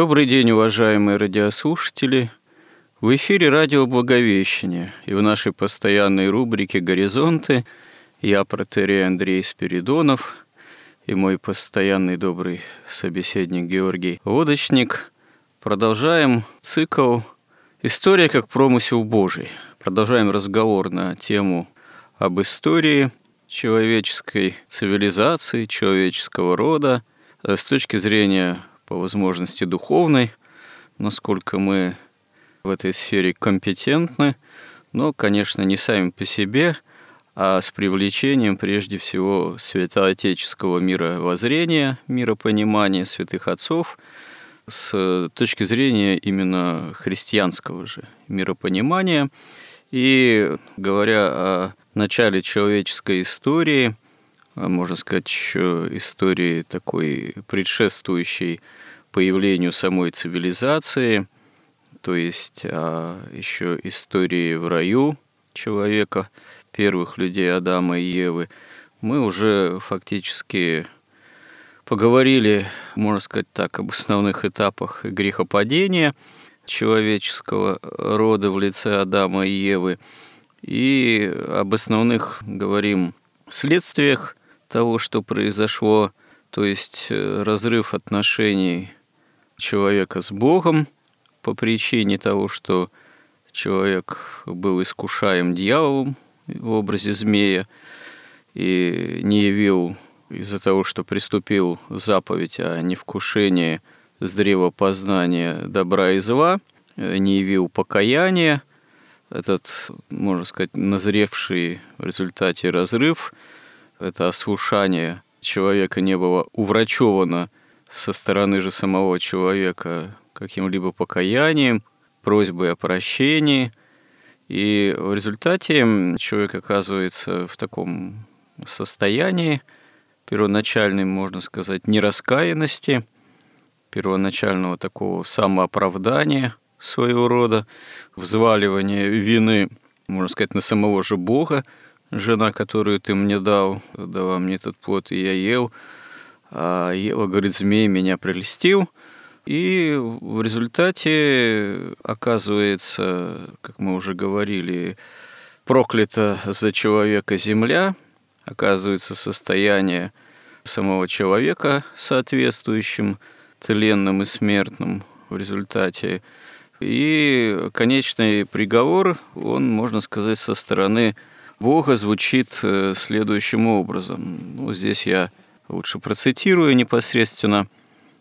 Добрый день, уважаемые радиослушатели. В эфире радио «Благовещение» и в нашей постоянной рубрике «Горизонты» я, протерей Андрей Спиридонов, и мой постоянный добрый собеседник Георгий Лодочник. Продолжаем цикл «История как промысел Божий». Продолжаем разговор на тему об истории человеческой цивилизации, человеческого рода с точки зрения по возможности духовной, насколько мы в этой сфере компетентны, но, конечно, не сами по себе, а с привлечением прежде всего святоотеческого мировоззрения, миропонимания святых отцов, с точки зрения именно христианского же миропонимания. И говоря о начале человеческой истории, можно сказать, еще истории такой предшествующей появлению самой цивилизации, то есть а, еще истории в раю человека, первых людей Адама и Евы, мы уже фактически поговорили, можно сказать так, об основных этапах грехопадения человеческого рода в лице Адама и Евы. И об основных говорим следствиях того, что произошло, то есть э, разрыв отношений человека с Богом по причине того, что человек был искушаем дьяволом в образе змея и не явил из-за того, что приступил заповедь о невкушении с древа познания добра и зла, не явил покаяния, этот, можно сказать, назревший в результате разрыв, это ослушание человека не было уврачевано со стороны же самого человека каким-либо покаянием, просьбой о прощении. И в результате человек оказывается в таком состоянии первоначальной, можно сказать, нераскаянности, первоначального такого самооправдания своего рода, взваливания вины, можно сказать, на самого же Бога, жена, которую ты мне дал, дала мне этот плод, и я ел – а Ева говорит, змей меня прелестил. И в результате оказывается, как мы уже говорили, проклята за человека земля, оказывается состояние самого человека соответствующим тленным и смертным в результате. И конечный приговор, он, можно сказать, со стороны Бога звучит э, следующим образом. Ну, здесь я лучше процитирую непосредственно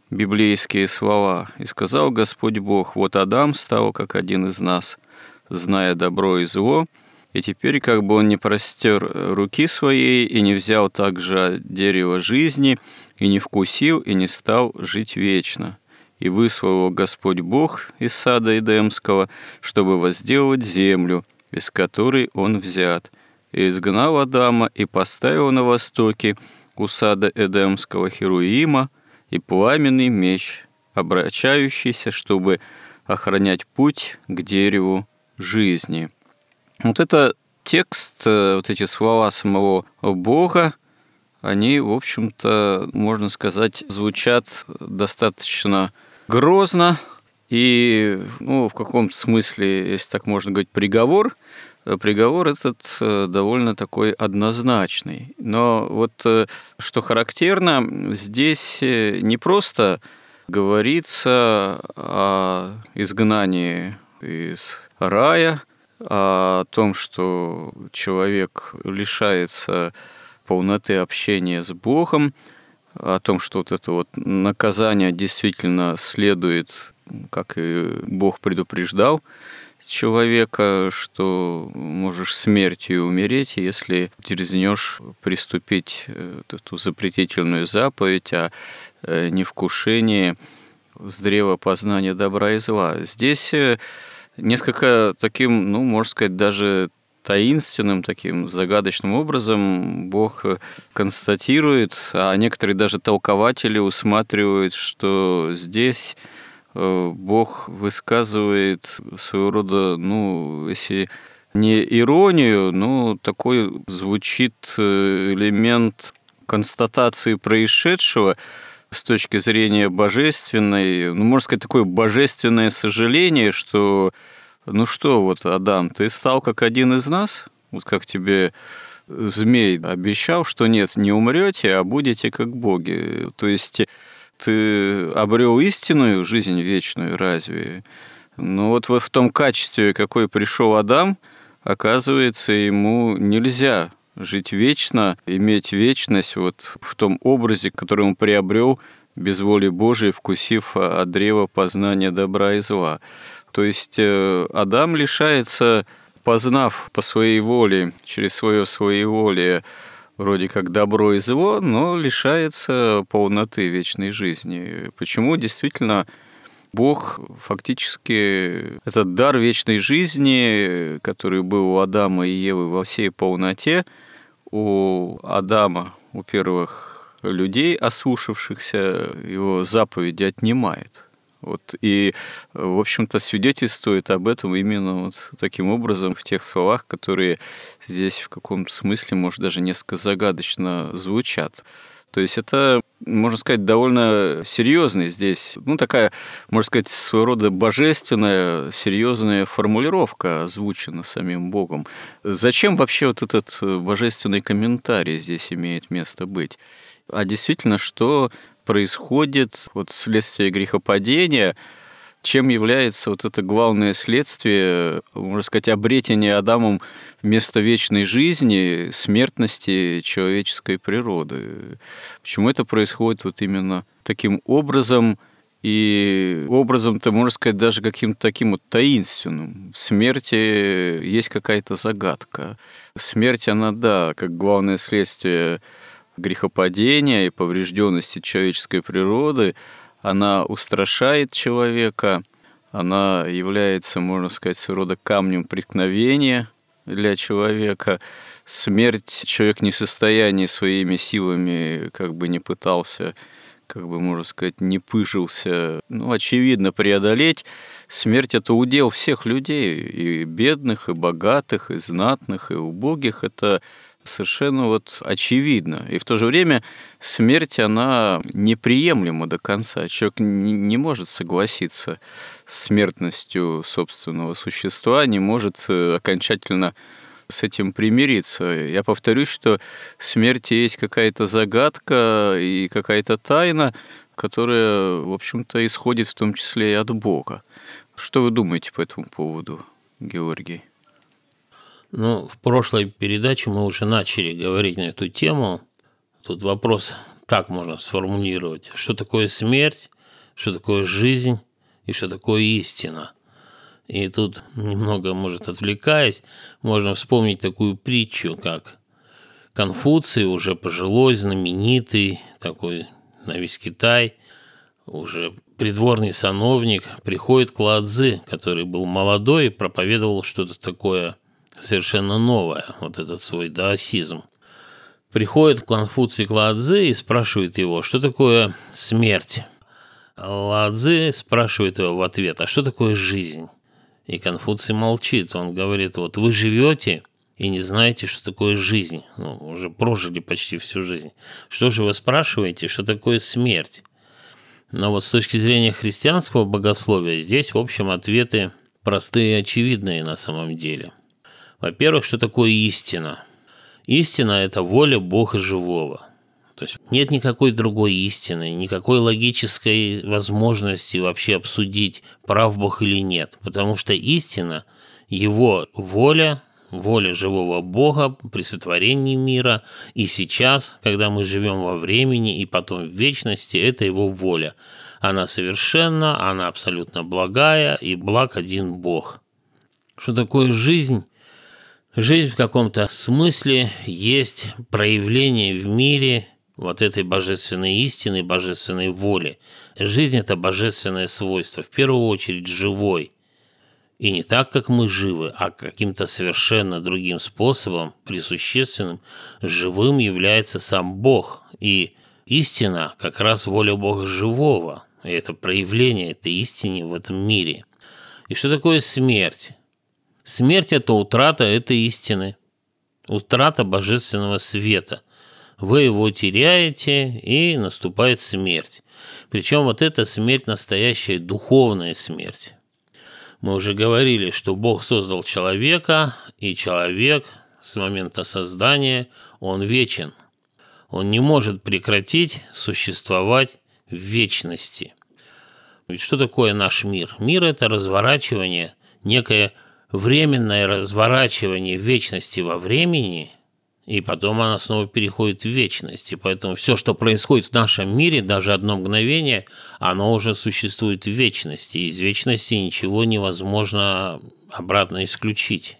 библейские слова. «И сказал Господь Бог, вот Адам стал как один из нас, зная добро и зло, и теперь как бы он не простер руки своей и не взял также дерево жизни, и не вкусил, и не стал жить вечно. И выслал его Господь Бог из сада Эдемского, чтобы возделать землю, из которой он взят. И изгнал Адама, и поставил на востоке, у сада Эдемского Херуима и пламенный меч, обращающийся, чтобы охранять путь к дереву жизни. Вот это текст, э, вот эти слова самого Бога, они, в общем-то, можно сказать, звучат достаточно грозно, и, ну, в каком-то смысле, если так можно говорить, приговор – приговор этот э, довольно такой однозначный. Но вот э, что характерно, здесь не просто говорится о изгнании из рая, о том, что человек лишается полноты общения с Богом, о том, что вот это вот наказание действительно следует как и Бог предупреждал человека, что можешь смертью умереть, если дерзнешь приступить э, эту запретительную заповедь о э, невкушении с древа познания добра и зла. Здесь э, несколько таким, ну, можно сказать, даже таинственным, таким загадочным образом Бог констатирует, а некоторые даже толкователи усматривают, что здесь Бог высказывает своего рода, ну, если не иронию, но такой звучит э, элемент констатации происшедшего с точки зрения божественной, ну, можно сказать, такое божественное сожаление, что ну что, вот, Адам, ты стал как один из нас? Вот как тебе змей обещал, что нет, не умрете, а будете как боги. То есть ты обрел истинную жизнь вечную, разве? Но вот в том качестве, какой пришел Адам, оказывается, ему нельзя жить вечно, иметь вечность вот в том образе, который он приобрел без воли Божией, вкусив от древа познания добра и зла. То есть э, Адам лишается, познав по своей воле, через свое своеволие, вроде как добро и зло, но лишается полноты вечной жизни. Почему действительно Бог фактически этот дар вечной жизни, который был у Адама и Евы во всей полноте, у Адама, у первых людей, осушившихся, его заповеди отнимает – вот, и, в общем-то, свидетельствует об этом именно вот таким образом в тех словах, которые здесь в каком-то смысле, может, даже несколько загадочно звучат. То есть это, можно сказать, довольно серьезная здесь, ну, такая, можно сказать, своего рода божественная, серьезная формулировка озвучена самим Богом. Зачем вообще вот этот божественный комментарий здесь имеет место быть? А действительно, что происходит вот вследствие грехопадения, чем является вот это главное следствие, можно сказать, обретения Адамом вместо вечной жизни, смертности человеческой природы. Почему это происходит вот именно таким образом, и образом-то, можно сказать, даже каким-то таким вот таинственным. В смерти есть какая-то загадка. Смерть, она, да, как главное следствие грехопадения и поврежденности человеческой природы, она устрашает человека, она является, можно сказать, своего рода камнем преткновения для человека. Смерть человек не в состоянии своими силами, как бы не пытался, как бы, можно сказать, не пыжился, ну, очевидно, преодолеть. Смерть – это удел всех людей, и бедных, и богатых, и знатных, и убогих. Это совершенно вот очевидно. И в то же время смерть, она неприемлема до конца. Человек не может согласиться с смертностью собственного существа, не может э, окончательно с этим примириться. Я повторюсь, что смерть есть какая-то загадка и какая-то тайна, которая, в общем-то, исходит в том числе и от Бога. Что вы думаете по этому поводу, Георгий? Ну, в прошлой передаче мы уже начали говорить на эту тему. Тут вопрос так можно сформулировать. Что такое смерть, что такое жизнь и что такое истина. И тут, немного, может, отвлекаясь, можно вспомнить такую притчу, как Конфуций, уже пожилой, знаменитый, такой на весь Китай, уже придворный сановник, приходит к Ладзы, который был молодой и проповедовал что-то такое – совершенно новое, вот этот свой даосизм. Приходит Конфуций к Ладзе и спрашивает его, что такое смерть. Ладзе спрашивает его в ответ, а что такое жизнь? И Конфуций молчит, он говорит, вот вы живете и не знаете, что такое жизнь, ну, уже прожили почти всю жизнь. Что же вы спрашиваете, что такое смерть? Но вот с точки зрения христианского богословия здесь, в общем, ответы простые и очевидные на самом деле – во-первых, что такое истина? Истина – это воля Бога живого. То есть нет никакой другой истины, никакой логической возможности вообще обсудить, прав Бог или нет. Потому что истина – его воля, воля живого Бога при сотворении мира, и сейчас, когда мы живем во времени и потом в вечности, это его воля. она совершенна, она абсолютно благая, и благ один Бог. Что такое жизнь? Жизнь в каком-то смысле есть проявление в мире вот этой божественной истины, божественной воли. Жизнь – это божественное свойство, в первую очередь живой. И не так, как мы живы, а каким-то совершенно другим способом, присущественным, живым является сам Бог. И истина как раз воля Бога живого. И это проявление этой истины в этом мире. И что такое смерть? Смерть – это утрата этой истины, утрата божественного света. Вы его теряете, и наступает смерть. Причем вот эта смерть – настоящая духовная смерть. Мы уже говорили, что Бог создал человека, и человек с момента создания, он вечен. Он не может прекратить существовать в вечности. Ведь что такое наш мир? Мир – это разворачивание, некое временное разворачивание вечности во времени, и потом она снова переходит в вечность. И поэтому все, что происходит в нашем мире, даже одно мгновение, оно уже существует в вечности. И из вечности ничего невозможно обратно исключить.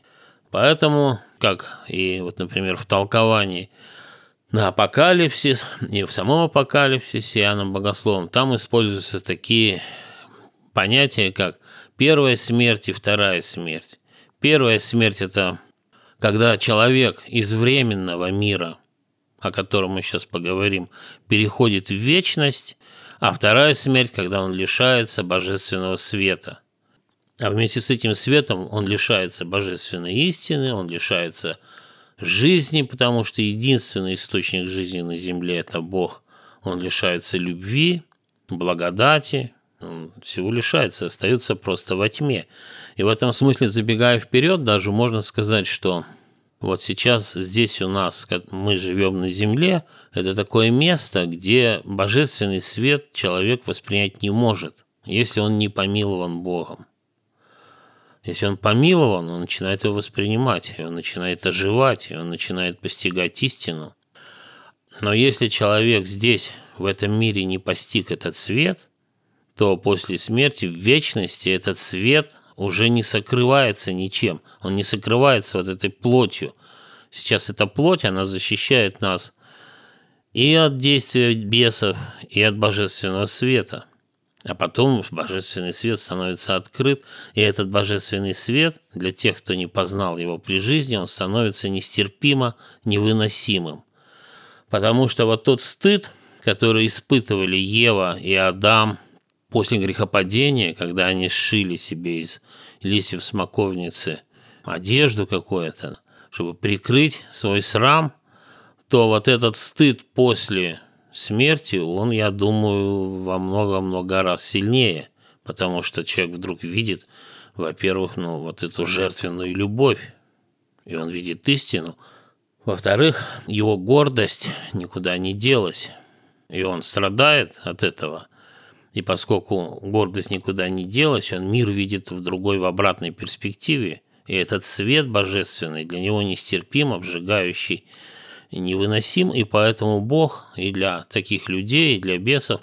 Поэтому, как и вот, например, в толковании на апокалипсис и в самом апокалипсисе Иоанном Богословом, там используются такие понятия, как первая смерть и вторая смерть. Первая смерть – это когда человек из временного мира, о котором мы сейчас поговорим, переходит в вечность, а вторая смерть, когда он лишается божественного света. А вместе с этим светом он лишается божественной истины, он лишается жизни, потому что единственный источник жизни на земле – это Бог. Он лишается любви, благодати, он всего лишается, остается просто во тьме. И в этом смысле, забегая вперед, даже можно сказать, что вот сейчас здесь у нас, как мы живем на Земле, это такое место, где божественный свет человек воспринять не может, если он не помилован Богом. Если он помилован, он начинает его воспринимать, и он начинает оживать, и он начинает постигать истину. Но если человек здесь, в этом мире, не постиг этот свет, то после смерти в вечности этот свет уже не сокрывается ничем. Он не сокрывается вот этой плотью. Сейчас эта плоть, она защищает нас и от действия бесов, и от божественного света. А потом божественный свет становится открыт, и этот божественный свет для тех, кто не познал его при жизни, он становится нестерпимо невыносимым. Потому что вот тот стыд, который испытывали Ева и Адам – после грехопадения, когда они сшили себе из листьев смоковницы одежду какую-то, чтобы прикрыть свой срам, то вот этот стыд после смерти, он, я думаю, во много-много раз сильнее, потому что человек вдруг видит, во-первых, ну, вот эту жертвенную любовь, и он видит истину. Во-вторых, его гордость никуда не делась, и он страдает от этого – и поскольку гордость никуда не делась, он мир видит в другой, в обратной перспективе. И этот свет божественный для него нестерпим, обжигающий, невыносим. И поэтому Бог и для таких людей, и для бесов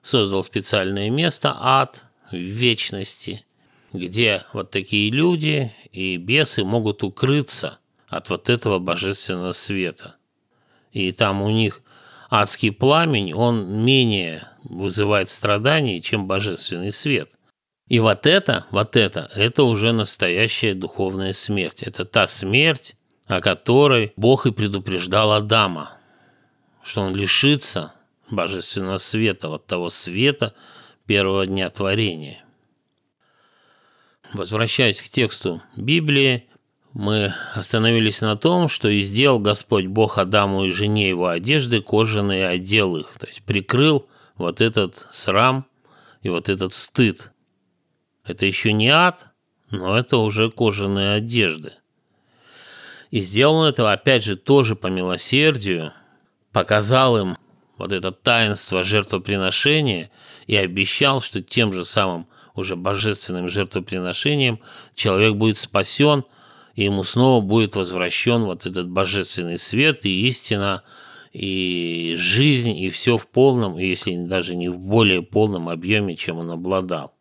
создал специальное место, ад, в вечности, где вот такие люди и бесы могут укрыться от вот этого божественного света. И там у них адский пламень, он менее вызывает страдания, чем божественный свет. И вот это, вот это, это уже настоящая духовная смерть. Это та смерть, о которой Бог и предупреждал Адама, что он лишится божественного света, вот того света первого дня творения. Возвращаясь к тексту Библии, мы остановились на том, что и сделал Господь Бог Адаму и жене его одежды кожаные отдел их, то есть прикрыл вот этот срам и вот этот стыд. Это еще не ад, но это уже кожаные одежды. И сделал он это, опять же, тоже по милосердию, показал им вот это таинство жертвоприношения и обещал, что тем же самым уже божественным жертвоприношением человек будет спасен – и ему снова будет возвращен вот этот божественный свет и истина, и жизнь, и все в полном, если даже не в более полном объеме, чем он обладал.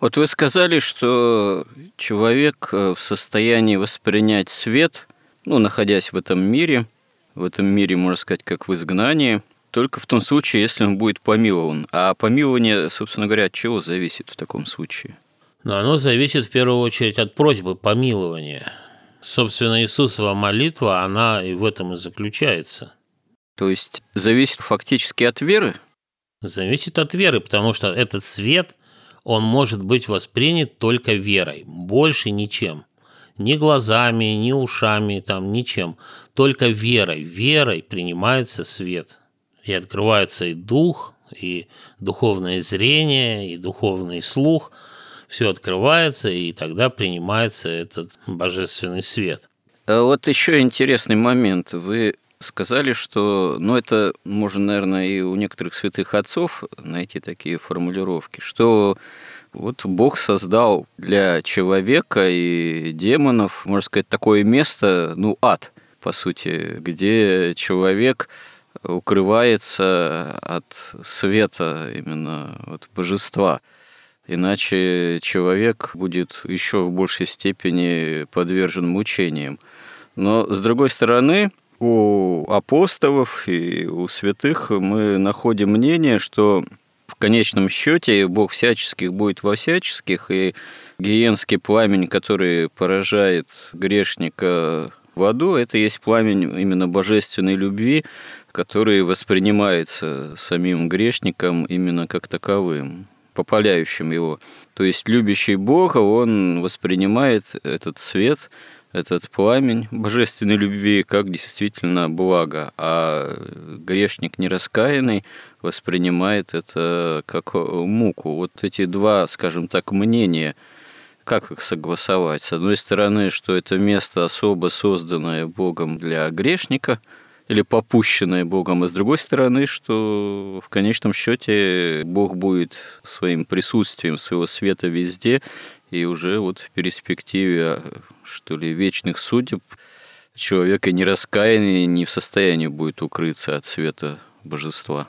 Вот вы сказали, что человек э, в состоянии воспринять свет, ну, находясь в этом мире, в этом мире, можно сказать, как в изгнании, только в том случае, если он будет помилован. А помилование, собственно говоря, от чего зависит в таком случае? Но оно зависит в первую очередь от просьбы помилования. Собственно, Иисусова молитва, она и в этом и заключается. То есть зависит фактически от веры? Зависит от веры, потому что этот свет, он может быть воспринят только верой, больше ничем. Ни глазами, ни ушами, там, ничем. Только верой. Верой принимается свет. И открывается и дух, и духовное зрение, и духовный слух. Все открывается, и тогда принимается этот божественный свет. А вот еще интересный момент. Вы сказали, что, ну, это можно, наверное, и у некоторых святых отцов найти такие формулировки, что вот Бог создал для человека и демонов, можно сказать, такое место, ну, ад, по сути, где человек укрывается от света именно от божества. Иначе человек будет еще в большей степени подвержен мучениям. Но, с другой стороны, у апостолов и у святых мы находим мнение, что в конечном счете Бог всяческих будет во всяческих, и гиенский пламень, который поражает грешника в аду, это есть пламень именно божественной любви, который воспринимается самим грешником именно как таковым, попаляющим его. То есть любящий Бога, он воспринимает этот свет – этот пламень божественной любви как действительно благо, а грешник нераскаянный воспринимает это как муку. Вот эти два, скажем так, мнения, как их согласовать? С одной стороны, что это место особо созданное Богом для грешника или попущенное Богом, а с другой стороны, что в конечном счете Бог будет своим присутствием своего света везде, и уже вот в перспективе что ли, вечных судеб человека не раскаянный, не в состоянии будет укрыться от света божества.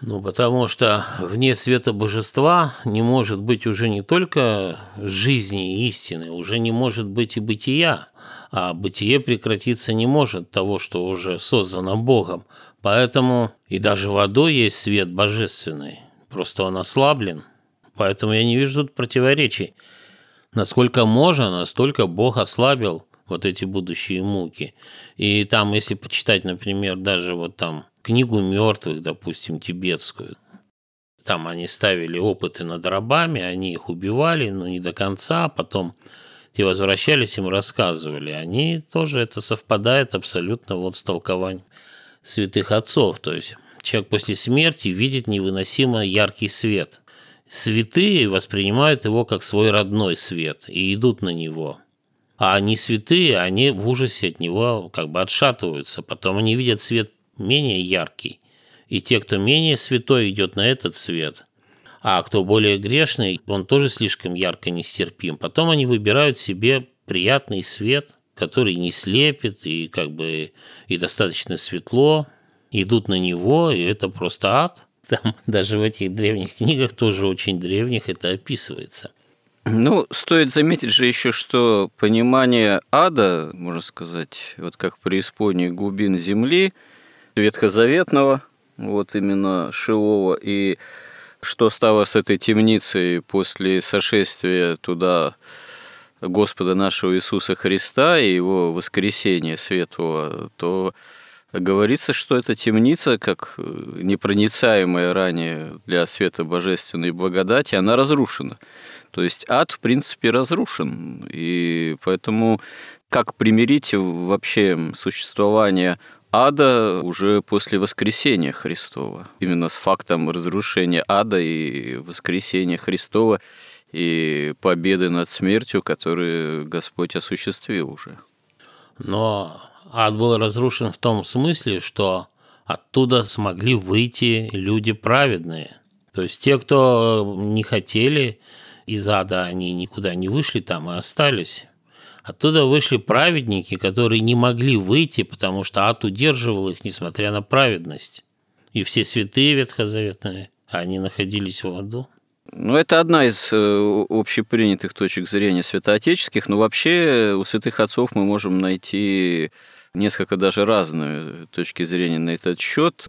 Ну, потому что вне света божества не может быть уже не только жизни и истины, уже не может быть и бытия, а бытие прекратиться не может того, что уже создано Богом. Поэтому и даже водой есть свет божественный, просто он ослаблен. Поэтому я не вижу тут противоречий. Насколько можно, настолько Бог ослабил вот эти будущие муки. И там, если почитать, например, даже вот там книгу мертвых, допустим, тибетскую, там они ставили опыты над рабами, они их убивали, но не до конца, а потом те возвращались, им рассказывали. Они тоже, это совпадает абсолютно вот с толкованием святых отцов. То есть человек после смерти видит невыносимо яркий свет – Святые воспринимают его как свой родной свет и идут на него. А не святые, они в ужасе от него как бы отшатываются. Потом они видят свет менее яркий. И те, кто менее святой, идет на этот свет. А кто более грешный, он тоже слишком ярко нестерпим. Потом они выбирают себе приятный свет, который не слепит и как бы и достаточно светло, идут на него, и это просто ад. Там даже в этих древних книгах, тоже очень древних, это описывается. Ну, стоит заметить же еще, что понимание ада, можно сказать, вот как преисподней глубин земли, ветхозаветного, вот именно Шилова, и что стало с этой темницей после сошествия туда Господа нашего Иисуса Христа и его воскресения светлого, то говорится, что эта темница, как э, непроницаемая ранее для света божественной благодати, она разрушена. То есть ад, в принципе, разрушен. И поэтому как примирить вообще существование ада уже после воскресения Христова? Именно с фактом разрушения ада и воскресения Христова и победы над смертью, которую Господь осуществил уже. Но ад был разрушен в том смысле, что оттуда смогли выйти люди праведные. То есть те, кто не хотели из ада, они никуда не вышли там и остались. Оттуда вышли праведники, которые не могли выйти, потому что ад удерживал их, несмотря на праведность. И все святые ветхозаветные, они находились в аду. Ну, это одна из э, общепринятых точек зрения святоотеческих, но вообще у святых отцов мы можем найти несколько даже разные точки зрения на этот счет.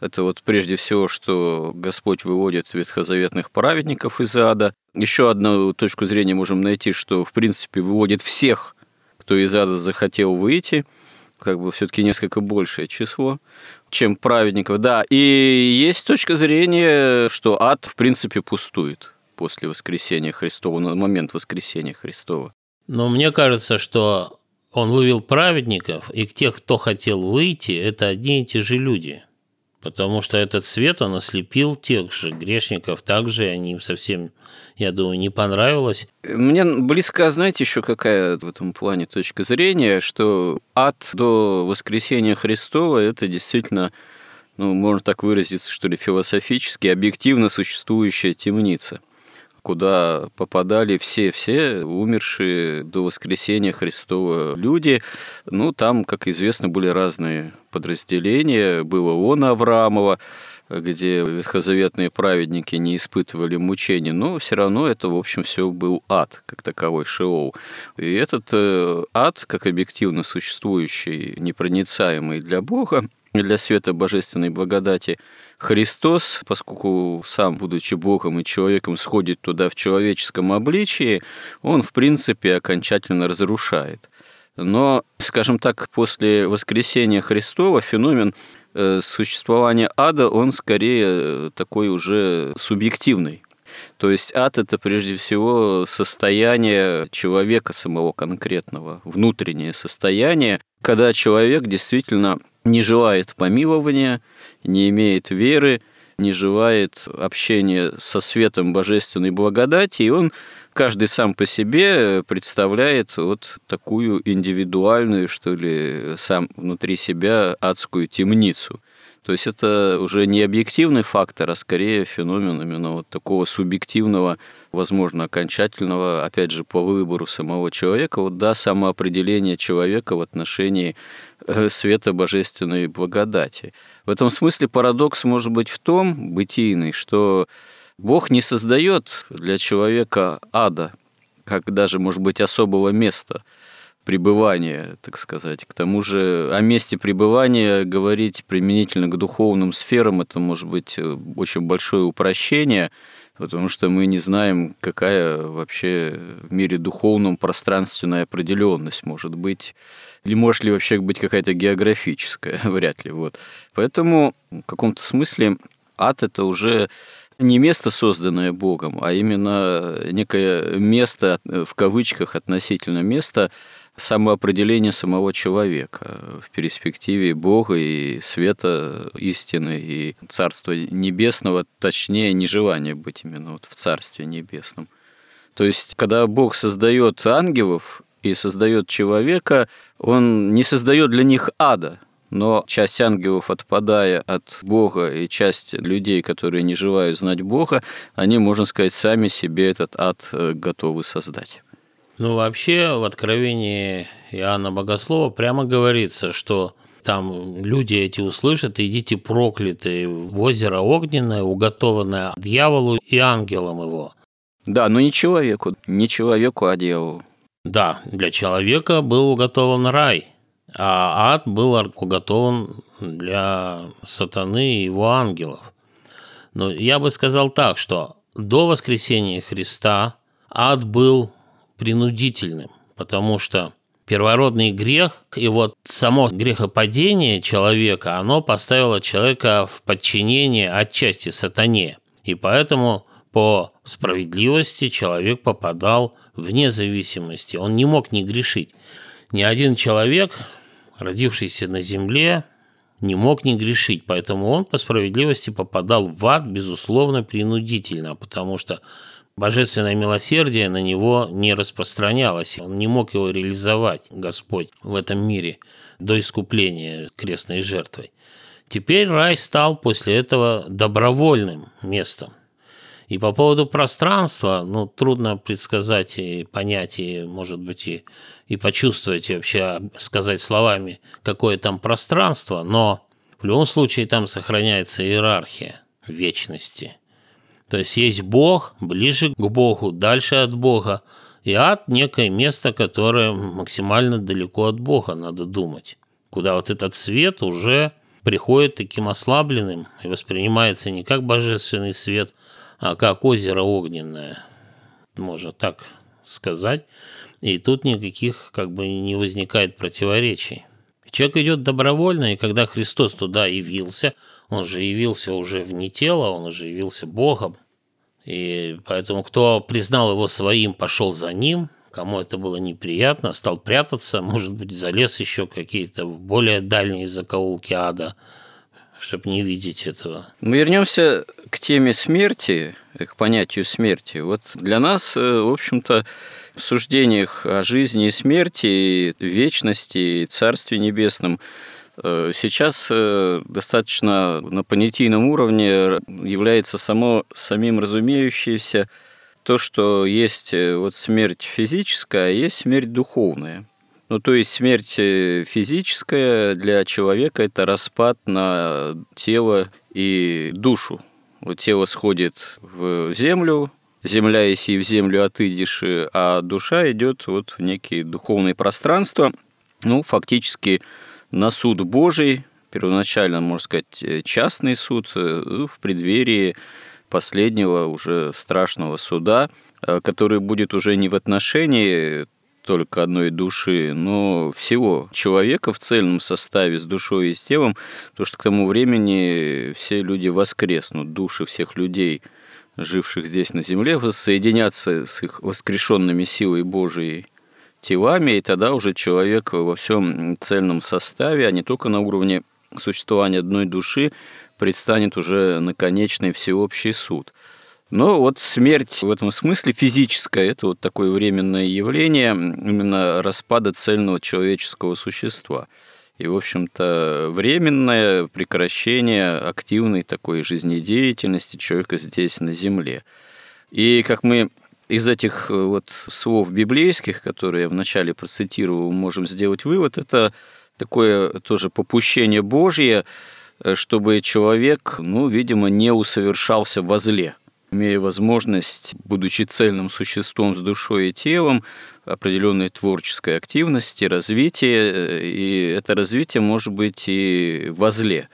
Это вот прежде всего, что Господь выводит ветхозаветных праведников из ада. Еще одну точку зрения можем найти, что в принципе выводит всех, кто из ада захотел выйти – как бы все-таки несколько большее число, чем праведников. Да, и есть точка зрения, что ад в принципе пустует после воскресения Христова, на момент воскресения Христова. Но мне кажется, что он вывел праведников, и тех, кто хотел выйти, это одни и те же люди – потому что этот свет, он ослепил тех же грешников, также они им совсем, я думаю, не понравилось. Мне близко, знаете, еще какая в этом плане точка зрения, что ад до воскресения Христова – это действительно ну, можно так выразиться, что ли, философически, объективно существующая темница куда попадали все-все умершие до воскресения Христова люди. Ну, там, как известно, были разные подразделения. Было он Авраамова, где ветхозаветные праведники не испытывали мучений, но все равно это, в общем, все был ад, как таковой Шиол. И этот э, ад, как объективно существующий, непроницаемый для Бога, для света божественной благодати, Христос, поскольку сам, будучи Богом и человеком, сходит туда в человеческом обличии, он, в принципе, окончательно разрушает. Но, скажем так, после воскресения Христова феномен э, существования ада, он скорее э, такой уже субъективный. То есть ад – это прежде всего состояние человека самого конкретного, внутреннее состояние, когда человек действительно не желает помилования, не имеет веры, не желает общения со светом божественной благодати, и он каждый сам по себе представляет вот такую индивидуальную, что ли, сам внутри себя адскую темницу. То есть это уже не объективный фактор, а скорее феномен именно вот такого субъективного, возможно, окончательного, опять же, по выбору самого человека, вот да, самоопределение человека в отношении э, света божественной благодати. В этом смысле парадокс может быть в том, бытийный, что Бог не создает для человека ада, как даже, может быть, особого места – пребывания, так сказать. К тому же о месте пребывания говорить применительно к духовным сферам это может быть э, очень большое упрощение, потому что мы не знаем, какая вообще в мире духовном пространственная определенность может быть, или может ли вообще быть какая-то географическая, вряд ли. Вот. Поэтому в каком-то смысле ад это уже не место, созданное Богом, а именно некое место, в кавычках, относительно места, самоопределение самого человека в перспективе Бога и света истины и Царства Небесного, точнее, нежелание быть именно вот в Царстве Небесном. То есть, когда Бог создает ангелов и создает человека, он не создает для них ада, но часть ангелов, отпадая от Бога, и часть людей, которые не желают знать Бога, они, можно сказать, сами себе этот ад э, готовы создать. Ну, вообще, в Откровении Иоанна Богослова прямо говорится, что там люди эти услышат, идите проклятые в озеро огненное, уготованное дьяволу и ангелам его. Да, но не человеку, не человеку, а дьяволу. Да, для человека был уготован рай, а ад был уготован для сатаны и его ангелов. Но я бы сказал так, что до воскресения Христа ад был принудительным, потому что первородный грех и вот само грехопадение человека, оно поставило человека в подчинение отчасти сатане. И поэтому по справедливости человек попадал вне зависимости. Он не мог не грешить. Ни один человек, родившийся на земле, не мог не грешить, поэтому он по справедливости попадал в ад, безусловно, принудительно, потому что божественное милосердие на него не распространялось. Он не мог его реализовать, Господь, в этом мире до искупления крестной жертвой. Теперь рай стал после этого добровольным местом. И по поводу пространства, ну, трудно предсказать и понять, и, может быть, и, и почувствовать, и вообще сказать словами, какое там пространство, но в любом случае там сохраняется иерархия вечности. То есть есть Бог, ближе к Богу, дальше от Бога, и ад – некое место, которое максимально далеко от Бога, надо думать, куда вот этот свет уже приходит таким ослабленным и воспринимается не как божественный свет, а как озеро огненное, можно так сказать. И тут никаких как бы не возникает противоречий. Человек идет добровольно, и когда Христос туда явился, он же явился уже вне тела, он уже явился Богом. И поэтому кто признал его своим, пошел за ним, кому это было неприятно, стал прятаться, может быть, залез еще какие-то более дальние закоулки ада, чтобы не видеть этого. Мы вернемся к теме смерти, к понятию смерти. Вот для нас, э, в общем-то, в суждениях о жизни и смерти, вечности и Царстве Небесном э, сейчас э, достаточно на понятийном уровне является само самим разумеющееся то, что есть вот смерть физическая, а есть смерть духовная. Ну, то есть смерть физическая для человека – это распад на тело и душу. Вот тело сходит в землю, земля, если в землю отыдешь, а душа идет вот в некие духовные пространства, ну, фактически на суд Божий, первоначально, можно сказать, частный суд, э, в преддверии последнего уже страшного суда, э, который будет уже не в отношении только одной души, но всего человека в цельном составе с душой и с телом, потому что к тому времени все люди воскреснут, души всех людей – живших здесь на земле, соединяться с их воскрешенными силой Божией телами, и тогда уже человек во всем цельном составе, а не только на уровне существования одной души, предстанет уже на конечный всеобщий суд. Но вот смерть в этом смысле физическая – это вот такое временное явление именно распада цельного человеческого существа – и, в общем-то, временное прекращение активной такой жизнедеятельности человека здесь, на Земле. И как мы из этих э, вот слов библейских, которые я вначале процитировал, можем сделать вывод, это такое тоже попущение Божье, э, чтобы человек, ну, видимо, не усовершался во зле – имея возможность, будучи цельным существом с душой и телом, определенной творческой активности, развития, и это развитие может быть и во зле.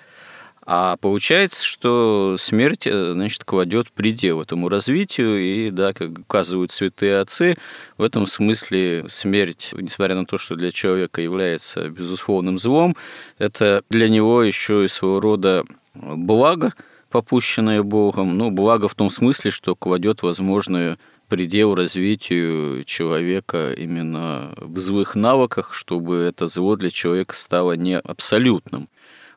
А получается, что смерть, э, значит, кладет предел этому развитию, и, да, как указывают святые отцы, в этом смысле смерть, несмотря на то, что для человека является безусловным злом, это для него еще и своего рода благо – попущенное Богом, ну, благо в том смысле, что кладет возможную предел развитию человека именно в злых навыках, чтобы это зло для человека стало не абсолютным.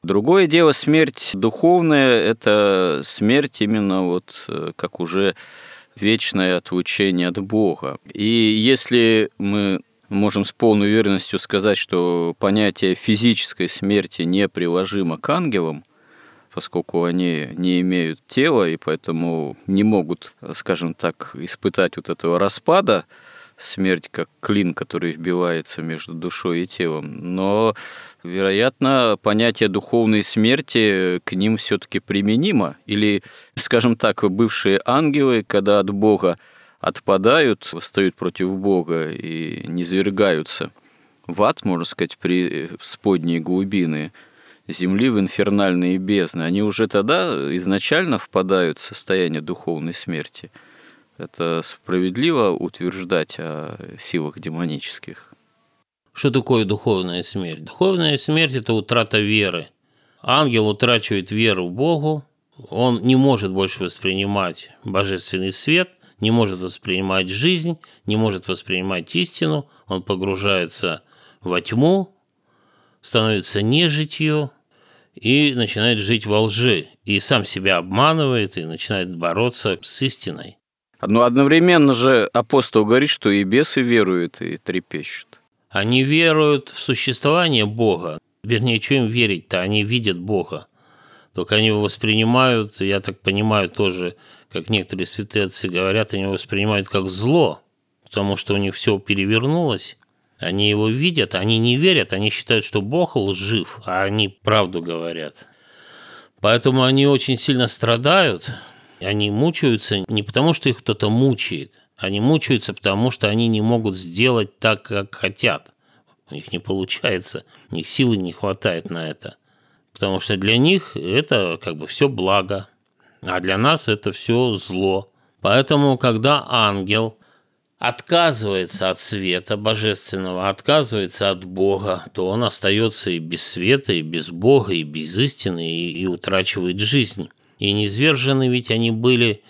Другое дело, смерть духовная – это смерть именно вот э, как уже вечное отлучение от Бога. И если мы можем с полной уверенностью сказать, что понятие физической смерти не приложимо к ангелам – поскольку они не имеют тела и поэтому не могут, скажем так, испытать вот этого распада, смерть как клин, который вбивается между душой и телом. Но, вероятно, понятие духовной смерти к ним все-таки применимо. Или, скажем так, бывшие ангелы, когда от Бога отпадают, встают против Бога и низвергаются в ад, можно сказать, при сподней глубины – земли в инфернальные бездны, они уже тогда изначально впадают в состояние духовной смерти. Это справедливо утверждать о силах демонических. Что такое духовная смерть? Духовная смерть – это утрата веры. Ангел утрачивает веру в Богу, он не может больше воспринимать божественный свет, не может воспринимать жизнь, не может воспринимать истину, он погружается во тьму, становится нежитью, и начинает жить во лжи, и сам себя обманывает, и начинает бороться с истиной. Но одновременно же апостол говорит, что и бесы веруют и трепещут. Они веруют в существование Бога. Вернее, что им верить-то? Они видят Бога. Только они его воспринимают, я так понимаю, тоже как некоторые святые отцы говорят, они его воспринимают как зло, потому что у них все перевернулось. Они его видят, они не верят, они считают, что Бог лжив, а они правду говорят. Поэтому они очень сильно страдают, они мучаются не потому, что их кто-то мучает, они мучаются, потому что они не могут сделать так, как хотят. У них не получается, у них силы не хватает на это. Потому что для них это как бы все благо, а для нас это все зло. Поэтому, когда ангел отказывается от света божественного, отказывается от Бога, то он остается и без света, и без Бога, и без истины, и, и утрачивает жизнь. И низвержены ведь они были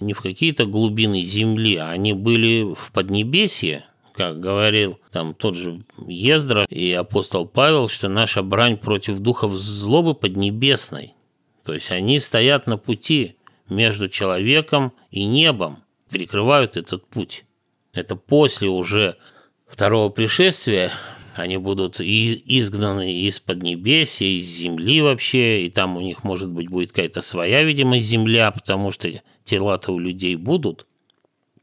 не в какие-то глубины земли, а они были в Поднебесье, как говорил там тот же Ездра и апостол Павел, что наша брань против духов злобы поднебесной. То есть они стоят на пути между человеком и небом, перекрывают этот путь. Это после уже второго пришествия они будут и изгнаны из Поднебесья, из земли вообще, и там у них, может быть, будет какая-то своя, видимо, земля, потому что тела-то у людей будут,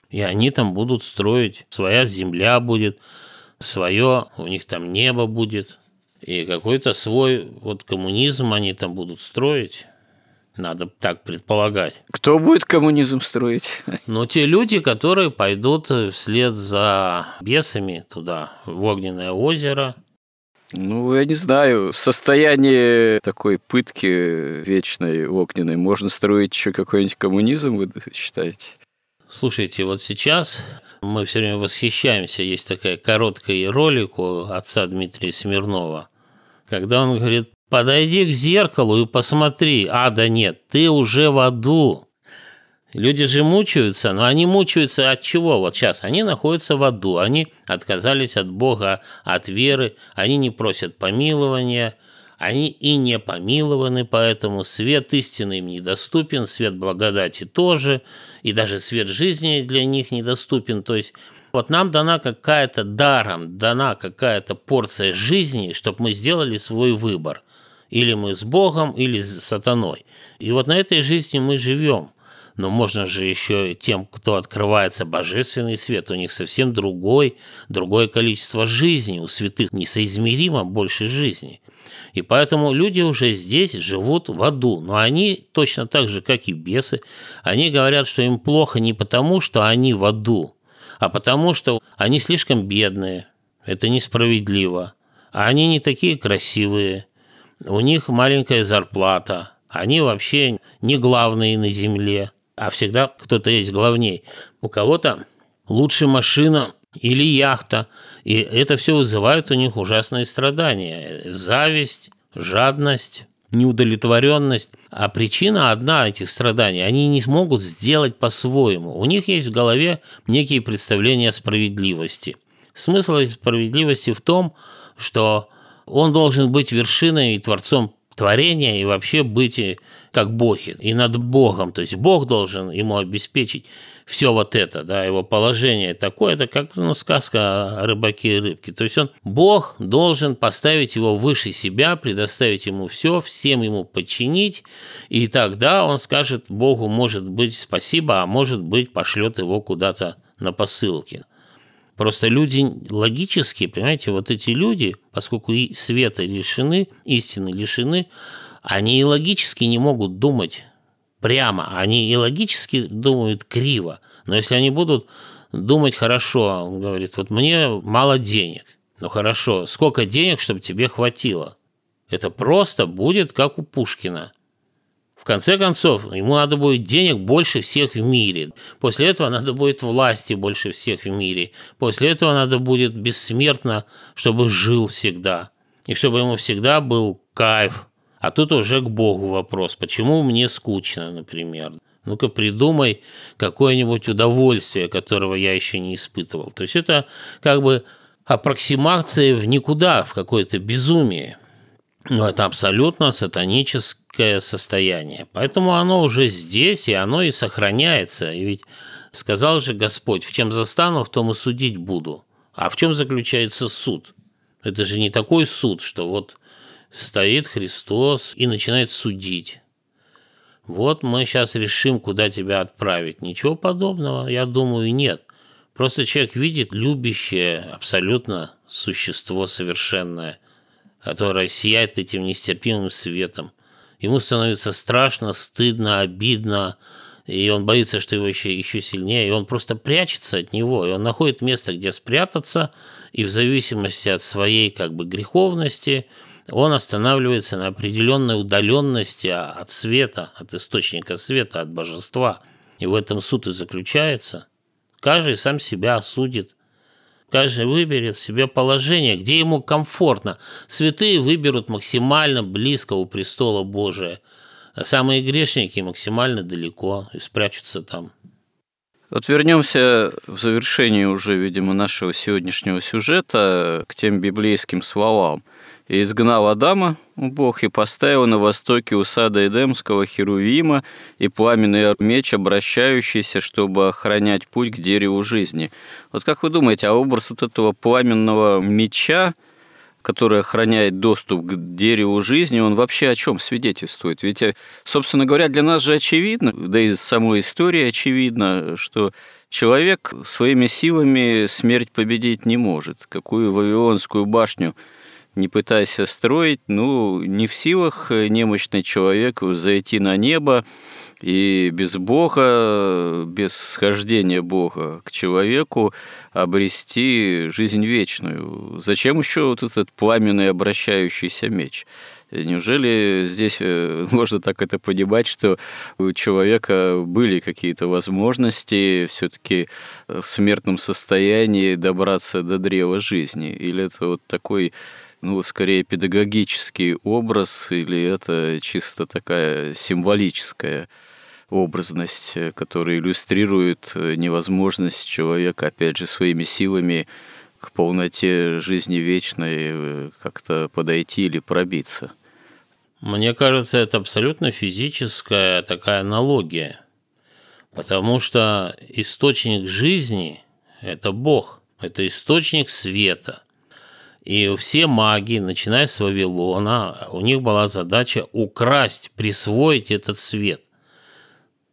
и они там будут строить, своя земля будет, свое, у них там небо будет, и какой-то свой вот коммунизм они там будут строить. Надо так предполагать. Кто будет коммунизм строить? Ну, те люди, которые пойдут вслед за бесами туда, в Огненное озеро. Ну, я не знаю, в состоянии такой пытки вечной огненной можно строить еще какой-нибудь коммунизм, вы считаете? Слушайте, вот сейчас мы все время восхищаемся, есть такая короткая ролик у отца Дмитрия Смирнова, когда он говорит, подойди к зеркалу и посмотри, а да нет, ты уже в аду. Люди же мучаются, но они мучаются от чего? Вот сейчас они находятся в аду, они отказались от Бога, от веры, они не просят помилования, они и не помилованы, поэтому свет истины им недоступен, свет благодати тоже, и даже свет жизни для них недоступен. То есть вот нам дана какая-то даром, дана какая-то порция жизни, чтобы мы сделали свой выбор. Или мы с Богом, или с сатаной. И вот на этой жизни мы живем. Но можно же еще тем, кто открывается божественный свет, у них совсем другой, другое количество жизни, у святых несоизмеримо больше жизни. И поэтому люди уже здесь живут в аду. Но они точно так же, как и бесы, они говорят, что им плохо не потому, что они в аду, а потому что они слишком бедные. Это несправедливо. А они не такие красивые. У них маленькая зарплата. Они вообще не главные на земле, а всегда кто-то есть главней. У кого-то лучше машина, или яхта. И это все вызывает у них ужасные страдания. Зависть, жадность, неудовлетворенность. А причина одна этих страданий. Они не смогут сделать по-своему. У них есть в голове некие представления о справедливости. Смысл справедливости в том, что он должен быть вершиной и творцом творения и вообще быть как боги, и над Богом. То есть Бог должен ему обеспечить все вот это, да, его положение такое, это как ну, сказка о рыбаке и рыбке. То есть он, Бог должен поставить его выше себя, предоставить ему все, всем ему подчинить, и тогда он скажет Богу, может быть, спасибо, а может быть, пошлет его куда-то на посылке. Просто люди логически, понимаете, вот эти люди, поскольку и света лишены, истины лишены, они и логически не могут думать прямо, они и логически думают криво. Но если они будут думать хорошо, он говорит, вот мне мало денег. Ну хорошо, сколько денег, чтобы тебе хватило? Это просто будет как у Пушкина. В конце концов, ему надо будет денег больше всех в мире. После этого надо будет власти больше всех в мире. После этого надо будет бессмертно, чтобы жил всегда. И чтобы ему всегда был кайф, а тут уже к Богу вопрос, почему мне скучно, например. Ну-ка придумай какое-нибудь удовольствие, которого я еще не испытывал. То есть это как бы аппроксимация в никуда, в какое-то безумие. Но это абсолютно сатаническое состояние. Поэтому оно уже здесь, и оно и сохраняется. И ведь сказал же Господь, в чем застану, в том и судить буду. А в чем заключается суд? Это же не такой суд, что вот стоит Христос и начинает судить. вот мы сейчас решим, куда тебя отправить. Ничего подобного, я думаю, нет. Просто человек видит любящее абсолютно существо совершенное, которое сияет этим нестерпимым светом. Ему становится страшно, стыдно, обидно, и он боится, что его еще, еще сильнее, и он просто прячется от него, и он находит место, где спрятаться, и в зависимости от своей как бы греховности он останавливается на определенной удаленности от света, от источника света, от божества. И в этом суд и заключается. Каждый сам себя осудит. Каждый выберет себе положение, где ему комфортно. Святые выберут максимально близко у престола Божия – а самые грешники максимально далеко и спрячутся там. Вот вернемся в завершении уже, видимо, нашего сегодняшнего сюжета к тем библейским словам. «И изгнал Адама Бог и поставил на востоке у сада Эдемского Херувима и пламенный меч, обращающийся, чтобы охранять путь к дереву жизни». Вот как вы думаете, а образ от этого пламенного меча – который охраняет доступ к дереву жизни, он вообще о чем свидетельствует? Ведь, э, собственно говоря, для нас же очевидно, да и из самой истории очевидно, что человек своими силами смерть победить не может. Какую Вавилонскую башню не пытайся строить, ну, не в силах немощный человек зайти на небо, и без Бога, без схождения Бога к человеку обрести жизнь вечную. Зачем еще вот этот пламенный обращающийся меч? Неужели здесь э, можно так это понимать, что у человека были какие-то возможности все-таки в смертном состоянии добраться до древа жизни? Или это вот такой ну, скорее педагогический образ, или это чисто такая символическая образность, э, которая иллюстрирует э, невозможность человека, опять же, своими силами к полноте жизни вечной э, как-то подойти или пробиться. Мне кажется, это абсолютно физическая такая аналогия, потому что источник жизни – это Бог, это источник света. И все маги, начиная с Вавилона, у них была задача украсть, присвоить этот свет.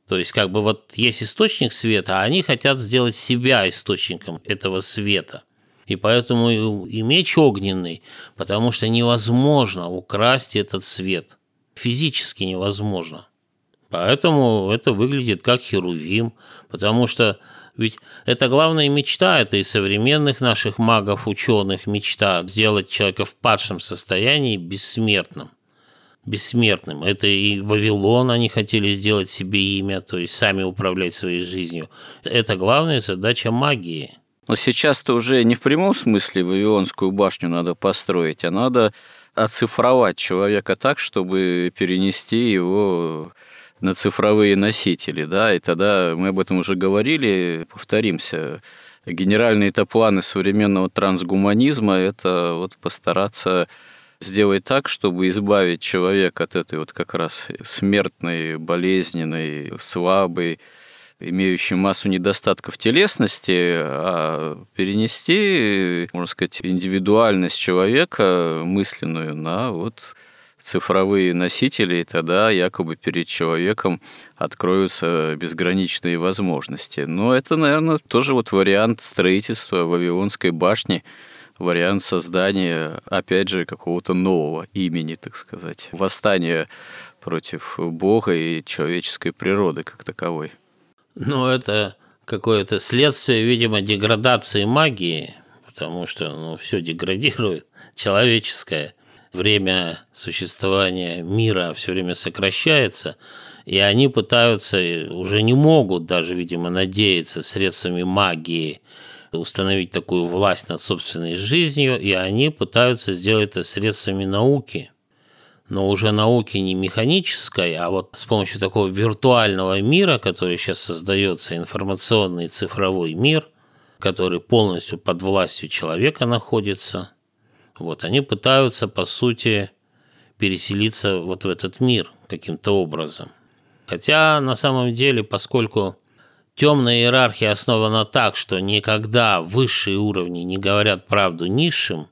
То есть, как бы вот есть источник света, а они хотят сделать себя источником этого света. И поэтому и меч огненный, потому что невозможно украсть этот свет. Физически невозможно. Поэтому это выглядит как херувим, потому что ведь это главная мечта, это и современных наших магов, ученых мечта сделать человека в падшем состоянии бессмертным бессмертным. Это и Вавилон они хотели сделать себе имя, то есть сами управлять своей жизнью. Это главная задача магии. Но сейчас-то уже не в прямом смысле Вавилонскую башню надо построить, а надо оцифровать человека так, чтобы перенести его на цифровые носители, да, и тогда мы об этом уже говорили, повторимся, генеральные это планы современного трансгуманизма – это вот постараться сделать так, чтобы избавить человека от этой вот как раз смертной, болезненной, слабой, имеющей массу недостатков телесности, а перенести, можно сказать, индивидуальность человека мысленную на вот цифровые носители, и тогда якобы перед человеком откроются безграничные возможности. Но это, наверное, тоже вот вариант строительства Вавилонской башни – вариант создания, опять же, какого-то нового имени, так сказать, восстания против Бога и человеческой природы как таковой. Ну, это какое-то следствие, видимо, деградации магии, потому что ну, все деградирует, человеческое время существования мира все время сокращается, и они пытаются, уже не могут даже, видимо, надеяться средствами магии установить такую власть над собственной жизнью, и они пытаются сделать это средствами науки. Но уже науки не механической, а вот с помощью такого виртуального мира, который сейчас создается, информационный цифровой мир, который полностью под властью человека находится, вот они пытаются, по сути, переселиться вот в этот мир каким-то образом. Хотя на самом деле, поскольку Темная иерархия основана так, что никогда высшие уровни не говорят правду низшим.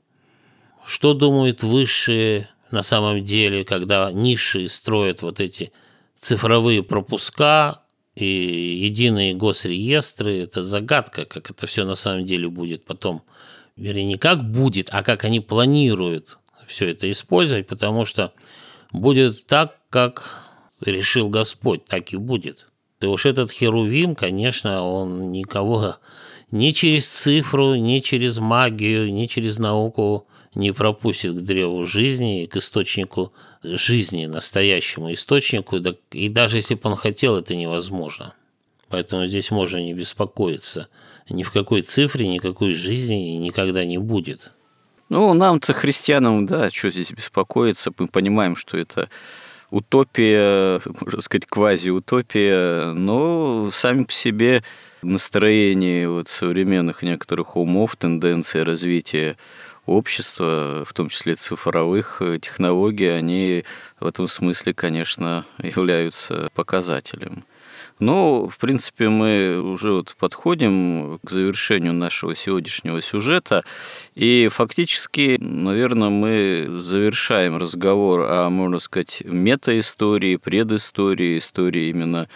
Что думают высшие на самом деле, когда низшие строят вот эти цифровые пропуска и единые госреестры – это загадка, как это все на самом деле будет потом. Вернее, не как будет, а как они планируют все это использовать, потому что будет так, как решил Господь, так и будет. И уж этот Херувим, конечно, он никого ни через цифру, ни через магию, ни через науку не пропустит к древу жизни, к источнику жизни, настоящему источнику, и даже если бы он хотел, это невозможно. Поэтому здесь можно не беспокоиться. Ни в какой цифре, никакой жизни никогда не будет. Ну, нам-то, христианам, да, что здесь беспокоиться, мы понимаем, что это утопия, можно сказать, квази-утопия, но сами по себе настроение вот современных некоторых умов, тенденции развития общества, в том числе цифровых технологий, они в этом смысле, конечно, являются показателем. Ну, в принципе, мы уже вот подходим к завершению нашего сегодняшнего сюжета, и фактически, наверное, мы завершаем разговор о, можно сказать, метаистории, предыстории, истории именно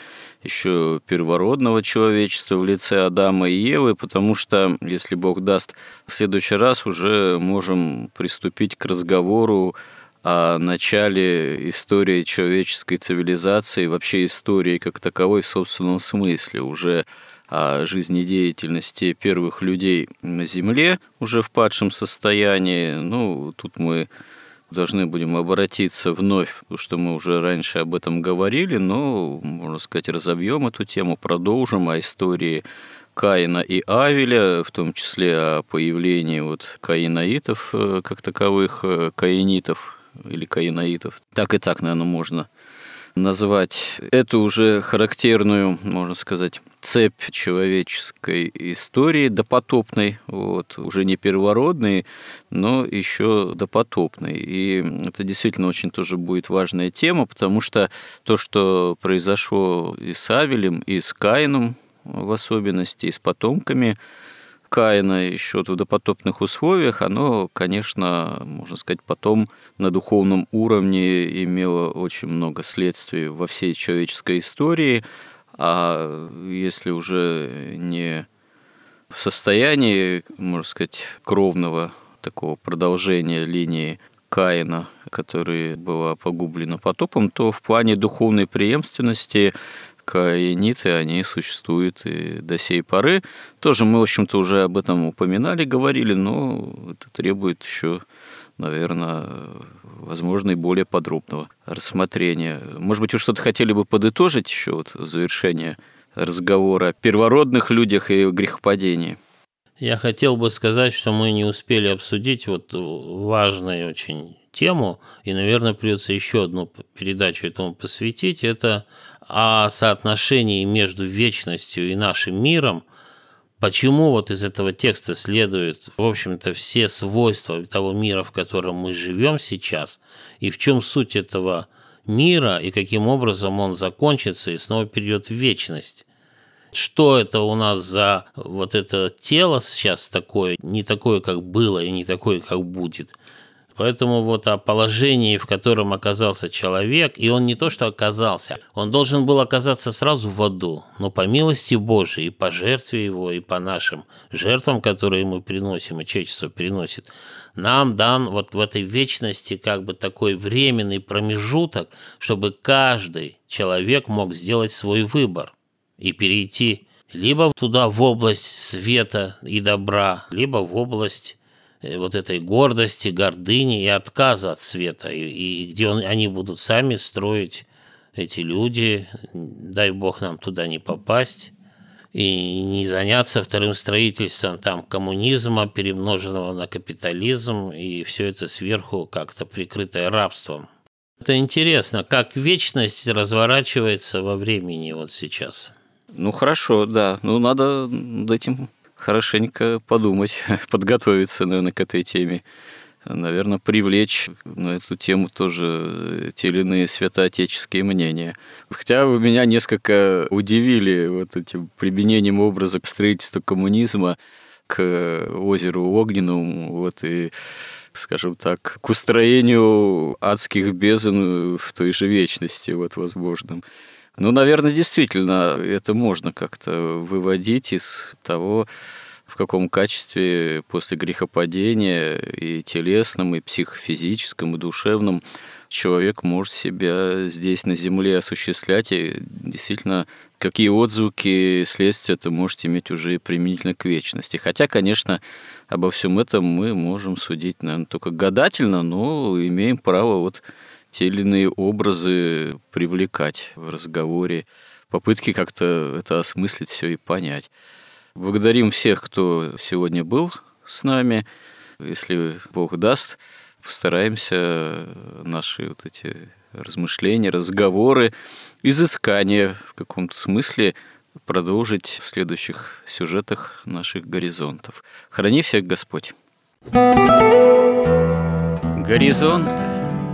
еще первородного человечества в лице Адама и Евы, потому что, если Бог даст, в следующий раз уже можем приступить к разговору о начале истории человеческой цивилизации, вообще истории как таковой в собственном смысле, уже о жизнедеятельности первых людей на Земле, уже в падшем состоянии. Ну, тут мы должны будем обратиться вновь, потому что мы уже раньше об этом говорили, но, можно сказать, разовьем эту тему, продолжим о истории Каина и Авеля, в том числе о появлении вот каинаитов э, как таковых, э, каинитов, или каинаитов. Так и так, наверное, можно назвать эту уже характерную, можно сказать, цепь человеческой истории допотопной, вот, уже не первородной, но еще допотопной. И это действительно очень тоже будет важная тема, потому что то, что произошло и с Авелем, и с Каином в особенности, и с потомками – Каина еще в допотопных условиях, оно, конечно, можно сказать, потом на духовном уровне имело очень много следствий во всей человеческой истории, а если уже не в состоянии, можно сказать, кровного такого продолжения линии Каина, которая была погублена потопом, то в плане духовной преемственности каиниты, они существуют и до сей поры. Тоже мы, в общем-то, уже об этом упоминали, говорили, но это требует еще, наверное, возможно, и более подробного рассмотрения. Может быть, вы что-то хотели бы подытожить еще вот в завершение разговора о первородных людях и грехопадении? Я хотел бы сказать, что мы не успели обсудить вот важную очень тему, и, наверное, придется еще одну передачу этому посвятить. Это о соотношении между вечностью и нашим миром, почему вот из этого текста следует, в общем-то, все свойства того мира, в котором мы живем сейчас, и в чем суть этого мира, и каким образом он закончится и снова перейдет в вечность. Что это у нас за вот это тело сейчас такое, не такое, как было, и не такое, как будет – Поэтому вот о положении, в котором оказался человек, и он не то что оказался, он должен был оказаться сразу в аду, но по милости Божией, и по жертве его, и по нашим жертвам, которые мы приносим, и человечество приносит, нам дан вот в этой вечности как бы такой временный промежуток, чтобы каждый человек мог сделать свой выбор и перейти либо туда в область света и добра, либо в область вот этой гордости, гордыни и отказа от света, и, и где он, они будут сами строить эти люди, дай бог нам туда не попасть, и не заняться вторым строительством там коммунизма, перемноженного на капитализм, и все это сверху как-то прикрытое рабством. Это интересно, как вечность разворачивается во времени вот сейчас. Ну хорошо, да. Ну надо над этим хорошенько подумать, подготовиться, наверное, к этой теме. Наверное, привлечь на эту тему тоже те или иные святоотеческие мнения. Хотя вы меня несколько удивили вот этим применением образа строительства коммунизма к озеру Огненному, вот и скажем так, к устроению адских бездн в той же вечности, вот, возможном. Ну, наверное, действительно, это можно как-то выводить из того, в каком качестве после грехопадения и телесном, и психофизическом, и душевном человек может себя здесь на земле осуществлять, и действительно, какие отзвуки, следствия это может иметь уже применительно к вечности. Хотя, конечно, обо всем этом мы можем судить, наверное, только гадательно, но имеем право вот те или иные образы привлекать в разговоре, попытки как-то это осмыслить все и понять. Благодарим всех, кто сегодня был с нами. Если Бог даст, постараемся наши вот эти размышления, разговоры, изыскания в каком-то смысле продолжить в следующих сюжетах наших горизонтов. Храни всех Господь. Горизонты